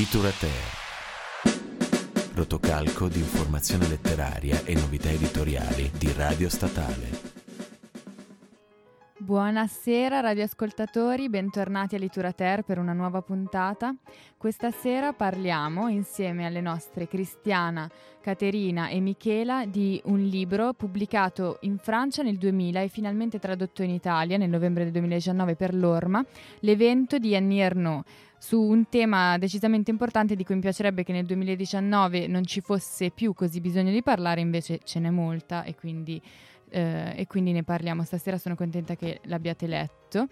Literature. Rotocalco di informazione letteraria e novità editoriali di Radio Statale. Buonasera radioascoltatori, bentornati a Literater per una nuova puntata. Questa sera parliamo insieme alle nostre Cristiana, Caterina e Michela di un libro pubblicato in Francia nel 2000 e finalmente tradotto in Italia nel novembre del 2019 per l'Orma, l'evento di Annie Ernaux su un tema decisamente importante di cui mi piacerebbe che nel 2019 non ci fosse più così bisogno di parlare, invece ce n'è molta e quindi, eh, e quindi ne parliamo stasera. Sono contenta che l'abbiate letto.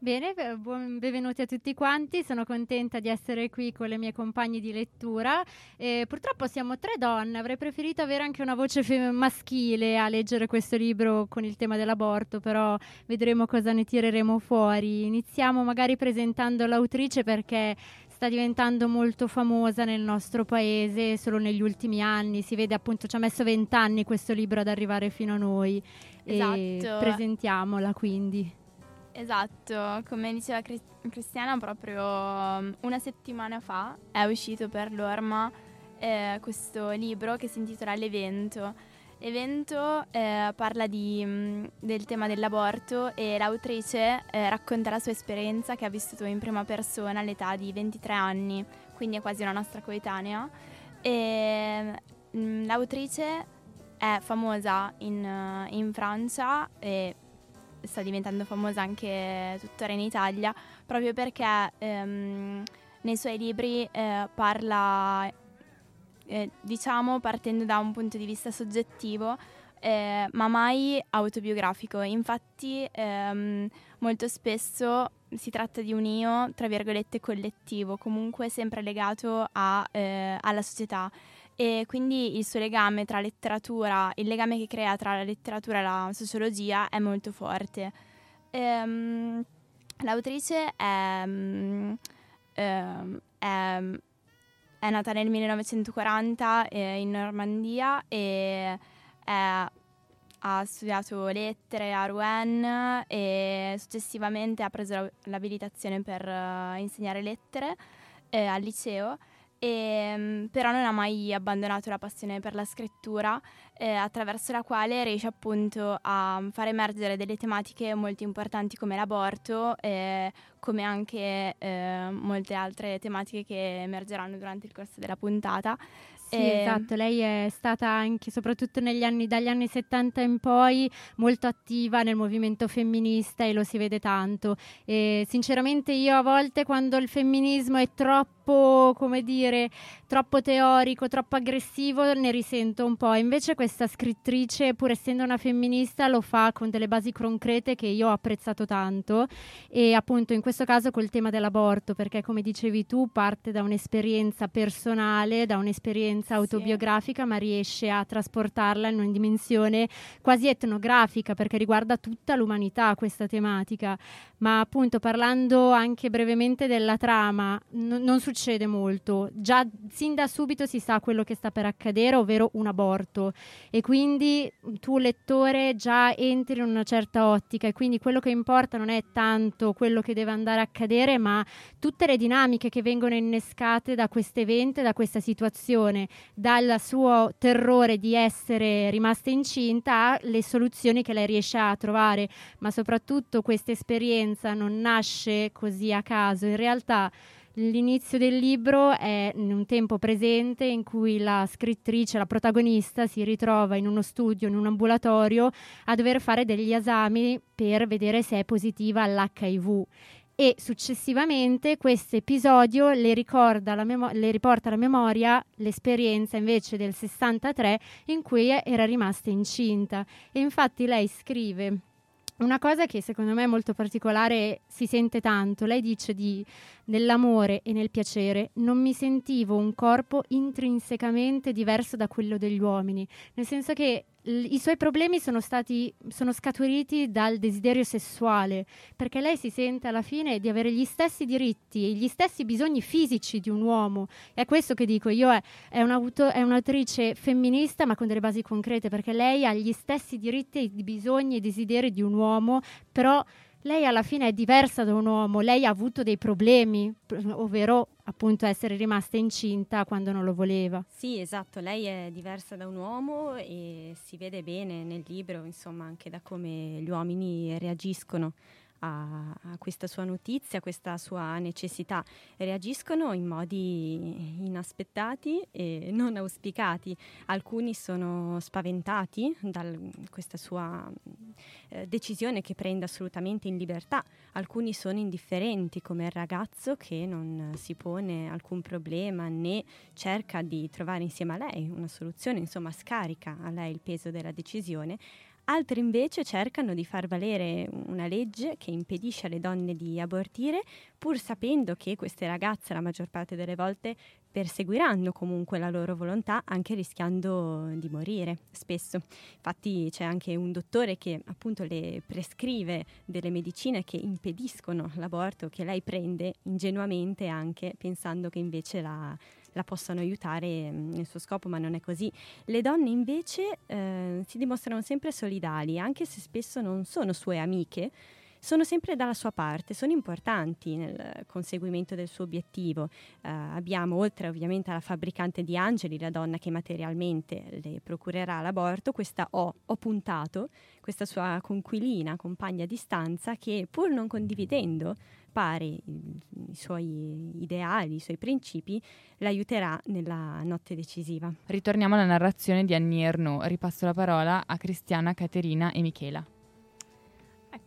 Bene, buon, benvenuti a tutti quanti, sono contenta di essere qui con le mie compagne di lettura. Eh, purtroppo siamo tre donne, avrei preferito avere anche una voce fem- maschile a leggere questo libro con il tema dell'aborto, però vedremo cosa ne tireremo fuori. Iniziamo magari presentando l'autrice perché sta diventando molto famosa nel nostro paese solo negli ultimi anni, si vede appunto ci ha messo vent'anni questo libro ad arrivare fino a noi. Esatto. presentiamola quindi. Esatto, come diceva Cristiana, proprio um, una settimana fa è uscito per l'Orma eh, questo libro che si intitola L'evento. L'evento eh, parla di, mm, del tema dell'aborto e l'autrice eh, racconta la sua esperienza che ha vissuto in prima persona all'età di 23 anni, quindi è quasi una nostra coetanea. E, mh, mm, l'autrice è famosa in, in Francia e sta diventando famosa anche tuttora in Italia, proprio perché ehm, nei suoi libri eh, parla, eh, diciamo, partendo da un punto di vista soggettivo, eh, ma mai autobiografico. Infatti, ehm, molto spesso si tratta di un io, tra virgolette, collettivo, comunque sempre legato a, eh, alla società e quindi il suo legame tra letteratura, il legame che crea tra la letteratura e la sociologia è molto forte. Ehm, l'autrice è, um, è, è, nata nel 1940 eh, in Normandia e è, ha studiato lettere a Rouen e successivamente ha preso l'abilitazione per uh, insegnare lettere eh, al liceo e, ehm, però non ha mai abbandonato la passione per la scrittura, eh, attraverso la quale riesce appunto a far emergere delle tematiche molto importanti come l'aborto, eh, come anche eh, molte altre tematiche che emergeranno durante il corso della puntata. Sì, e... Ehm, esatto, lei è stata anche, soprattutto negli anni, dagli anni 70 in poi, molto attiva nel movimento femminista e lo si vede tanto. E sinceramente io a volte quando il femminismo è troppo, come dire, troppo teorico, troppo aggressivo, ne risento un po'. Invece questa scrittrice, pur essendo una femminista, lo fa con delle basi concrete che io ho apprezzato tanto e appunto in questo caso col tema dell'aborto, perché come dicevi tu parte da un'esperienza personale, da un'esperienza esperienza autobiografica, sì. ma riesce a trasportarla in una dimensione quasi etnografica perché riguarda tutta l'umanità questa tematica. Ma appunto parlando anche brevemente della trama, n- non succede molto. Già sin da subito si sa quello che sta per accadere, ovvero un aborto. E quindi tu lettore già entri in una certa ottica e quindi quello che importa non è tanto quello che deve andare a accadere, ma tutte le dinamiche che vengono innescate da questo evento, da questa situazione dal suo terrore di essere rimasta incinta alle soluzioni che lei riesce a trovare, ma soprattutto questa esperienza non nasce così a caso, in realtà L'inizio del libro è in un tempo presente in cui la scrittrice, la protagonista, si ritrova in uno studio, in un ambulatorio, a dover fare degli esami per vedere se è positiva all'HIV e successivamente questo episodio le, memo- le, riporta alla memoria l'esperienza invece del 63 in cui era rimasta incinta. E infatti lei scrive una cosa che secondo me è molto particolare, si sente tanto, lei dice di nell'amore e nel piacere non mi sentivo un corpo intrinsecamente diverso da quello degli uomini, nel senso che i suoi problemi sono stati sono scaturiti dal desiderio sessuale, perché lei si sente alla fine di avere gli stessi diritti e gli stessi bisogni fisici di un uomo. È questo che dico, io è, è, è un'autrice femminista ma con delle basi concrete, perché lei ha gli stessi diritti bisogni e desideri di un uomo, però lei alla fine è diversa da un uomo, lei ha avuto dei problemi, ovvero appunto essere rimasta incinta quando non lo voleva. Sì, esatto, lei è diversa da un uomo e si vede bene nel libro, insomma, anche da come gli uomini reagiscono a, a, questa sua notizia, a questa sua necessità. Reagiscono in modi inaspettati e non auspicati. Alcuni sono spaventati da questa sua eh, decisione che prende assolutamente in libertà, alcuni sono indifferenti come il ragazzo che non si pone alcun problema né cerca di trovare insieme a lei una soluzione, insomma scarica a lei il peso della decisione. Altri invece cercano di far valere una legge che impedisce alle donne di abortire, pur sapendo che queste ragazze la maggior parte delle volte perseguiranno comunque la loro volontà, anche rischiando di morire spesso. Infatti c'è anche un dottore che appunto le prescrive delle medicine che impediscono l'aborto, che lei prende ingenuamente anche pensando che invece la, la possano aiutare mm, nel suo scopo, ma non è così. Le donne invece eh, si dimostrano sempre solidali, anche se spesso non sono sue amiche, sono sempre dalla sua parte, sono importanti nel conseguimento del suo obiettivo. Uh, abbiamo, oltre ovviamente alla fabbricante di angeli, la donna che materialmente le procurerà l'aborto, questa O, ho puntato, questa sua conquilina, compagna di stanza, che pur non condividendo pari i, i suoi ideali, i suoi principi, l'aiuterà nella notte decisiva. Ritorniamo alla narrazione di Annie Ernaux. Ripasso la parola a Cristiana, Caterina e Michela.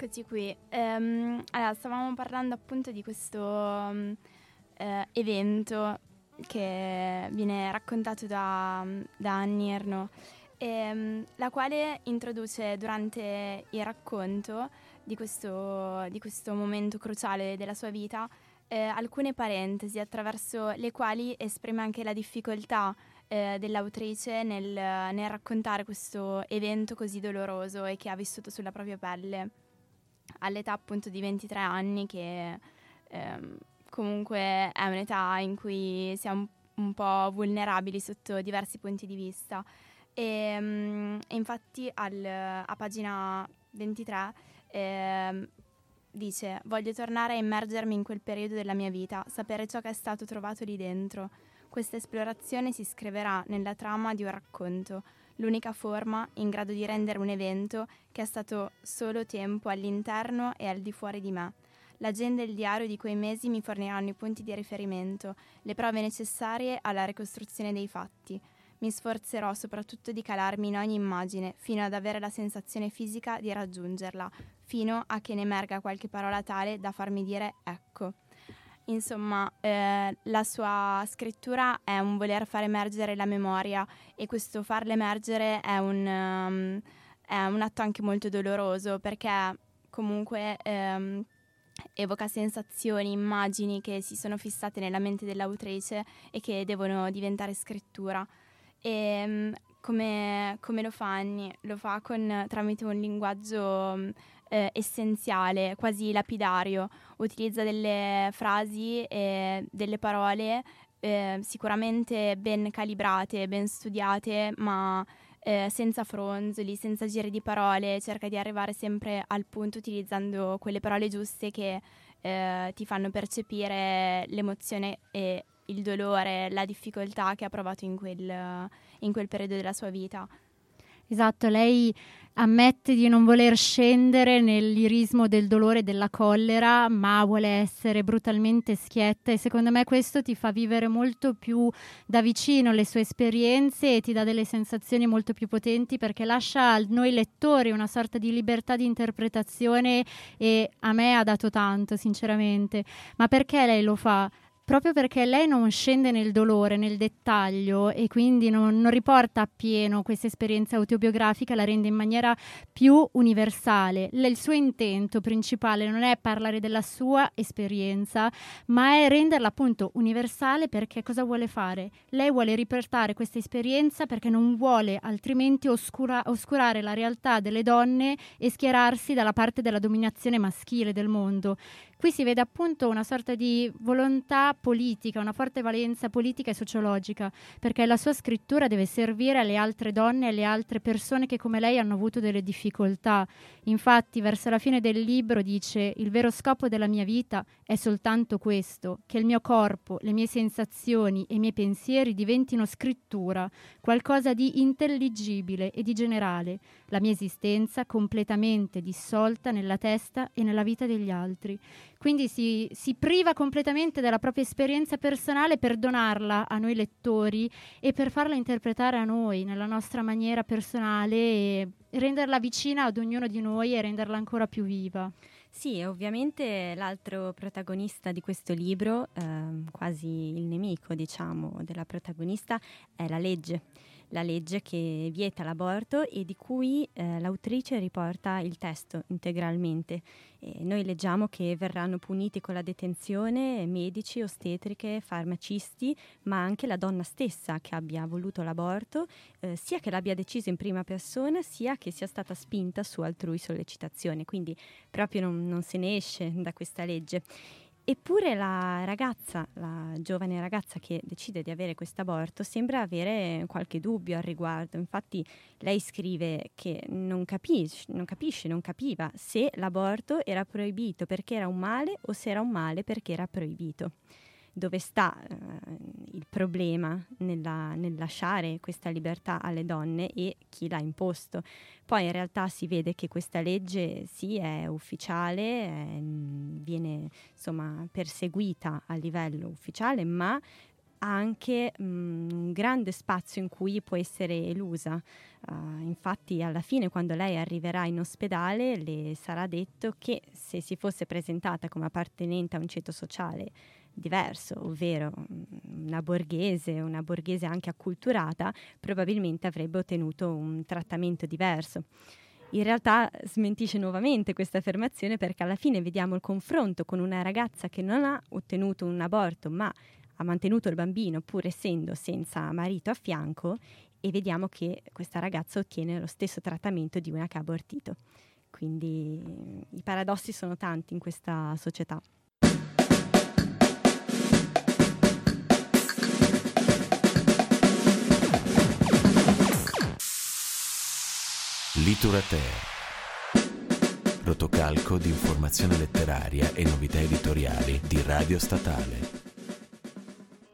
Eccoci qui. Um, allora, stavamo parlando appunto di questo um, uh, evento che viene raccontato da, da Annie Ernaux, e, um, la quale introduce durante il racconto di questo, di questo momento cruciale della sua vita eh, alcune parentesi attraverso le quali esprime anche la difficoltà eh, dell'autrice nel, nel, raccontare questo evento così doloroso e che ha vissuto sulla propria pelle all'età appunto di 23 anni che ehm, comunque è un'età in cui siamo un, po' vulnerabili sotto diversi punti di vista e, um, infatti al, a pagina 23 eh, dice voglio tornare a immergermi in quel periodo della mia vita, sapere ciò che è stato trovato lì dentro. Questa esplorazione si scriverà nella trama di un racconto, l'unica forma in grado di rendere un evento che è stato solo tempo all'interno e al di fuori di me. L'agenda e il diario di quei mesi mi forniranno i punti di riferimento, le prove necessarie alla ricostruzione dei fatti. Mi sforzerò soprattutto di calarmi in ogni immagine, fino ad avere la sensazione fisica di raggiungerla, fino a che ne emerga qualche parola tale da farmi dire ecco. Insomma, eh, la sua scrittura è un voler far emergere la memoria e questo farla emergere è un, um, è un atto anche molto doloroso perché comunque um, evoca sensazioni, immagini che si sono fissate nella mente dell'autrice e che devono diventare scrittura. E um, come, come, lo fa Annie? Lo fa con, tramite un linguaggio eh, essenziale, quasi lapidario. Utilizza delle frasi e delle parole eh, sicuramente ben calibrate, ben studiate, ma eh, senza fronzoli, senza giri di parole, cerca di arrivare sempre al punto utilizzando quelle parole giuste che eh, ti fanno percepire l'emozione e il dolore, la difficoltà che ha provato in quel, in quel periodo della sua vita. Esatto, lei ammette di non voler scendere nell'irismo del dolore e della collera, ma vuole essere brutalmente schietta e secondo me questo ti fa vivere molto più da vicino le sue esperienze e ti dà delle sensazioni molto più potenti perché lascia a noi lettori una sorta di libertà di interpretazione e a me ha dato tanto, sinceramente. Ma perché lei lo fa? Proprio perché lei non scende nel dolore, nel dettaglio e quindi non, non riporta appieno questa esperienza autobiografica, la rende in maniera più universale. Le, il suo intento principale non è parlare della sua esperienza, ma è renderla appunto universale perché cosa vuole fare? Lei vuole riportare questa esperienza perché non vuole altrimenti oscura, oscurare la realtà delle donne e schierarsi dalla parte della dominazione maschile del mondo. Qui si vede appunto una sorta di volontà politica, una forte valenza politica e sociologica, perché la sua scrittura deve servire alle altre donne e alle altre persone che come lei hanno avuto delle difficoltà. Infatti, verso la fine del libro dice: Il vero scopo della mia vita è soltanto questo, che il mio corpo, le mie sensazioni e i miei pensieri diventino scrittura, qualcosa di intelligibile e di generale, la mia esistenza completamente dissolta nella testa e nella vita degli altri. Quindi si, si, priva completamente della propria esperienza personale per donarla a noi lettori e per farla interpretare a noi nella nostra maniera personale e renderla vicina ad ognuno di noi e renderla ancora più viva. Sì, ovviamente l'altro protagonista di questo libro, eh, quasi il nemico, diciamo, della protagonista, è la legge la legge che vieta l'aborto e di cui eh, l'autrice riporta il testo integralmente. E noi leggiamo che verranno puniti con la detenzione medici, ostetriche, farmacisti, ma anche la donna stessa che abbia voluto l'aborto, eh, sia che l'abbia deciso in prima persona, sia che sia stata spinta su altrui sollecitazione. Quindi proprio non, non se ne esce da questa legge. Eppure la ragazza, la giovane ragazza che decide di avere questo aborto, sembra avere qualche dubbio al riguardo. Infatti lei scrive che non capisce, non capisce, non capiva se l'aborto era proibito perché era un male o se era un male perché era proibito dove sta eh, il problema nella, nel lasciare questa libertà alle donne e chi l'ha imposto. Poi in realtà si vede che questa legge sì è ufficiale, è, viene insomma perseguita a livello ufficiale, ma ha anche mh, un grande spazio in cui può essere elusa. Uh, infatti alla fine quando lei arriverà in ospedale le sarà detto che se si fosse presentata come appartenente a un ceto sociale diverso, ovvero mm, una borghese, una borghese anche acculturata, probabilmente avrebbe ottenuto un trattamento diverso. In realtà smentisce nuovamente questa affermazione perché alla fine vediamo il confronto con una ragazza che non ha ottenuto un aborto ma ha mantenuto il bambino pur essendo senza marito a fianco e vediamo che questa ragazza ottiene lo stesso trattamento di una che ha abortito. Quindi i paradossi sono tanti in questa società. Literature. Rotocalco di informazione letteraria e novità editoriali di Radio Statale.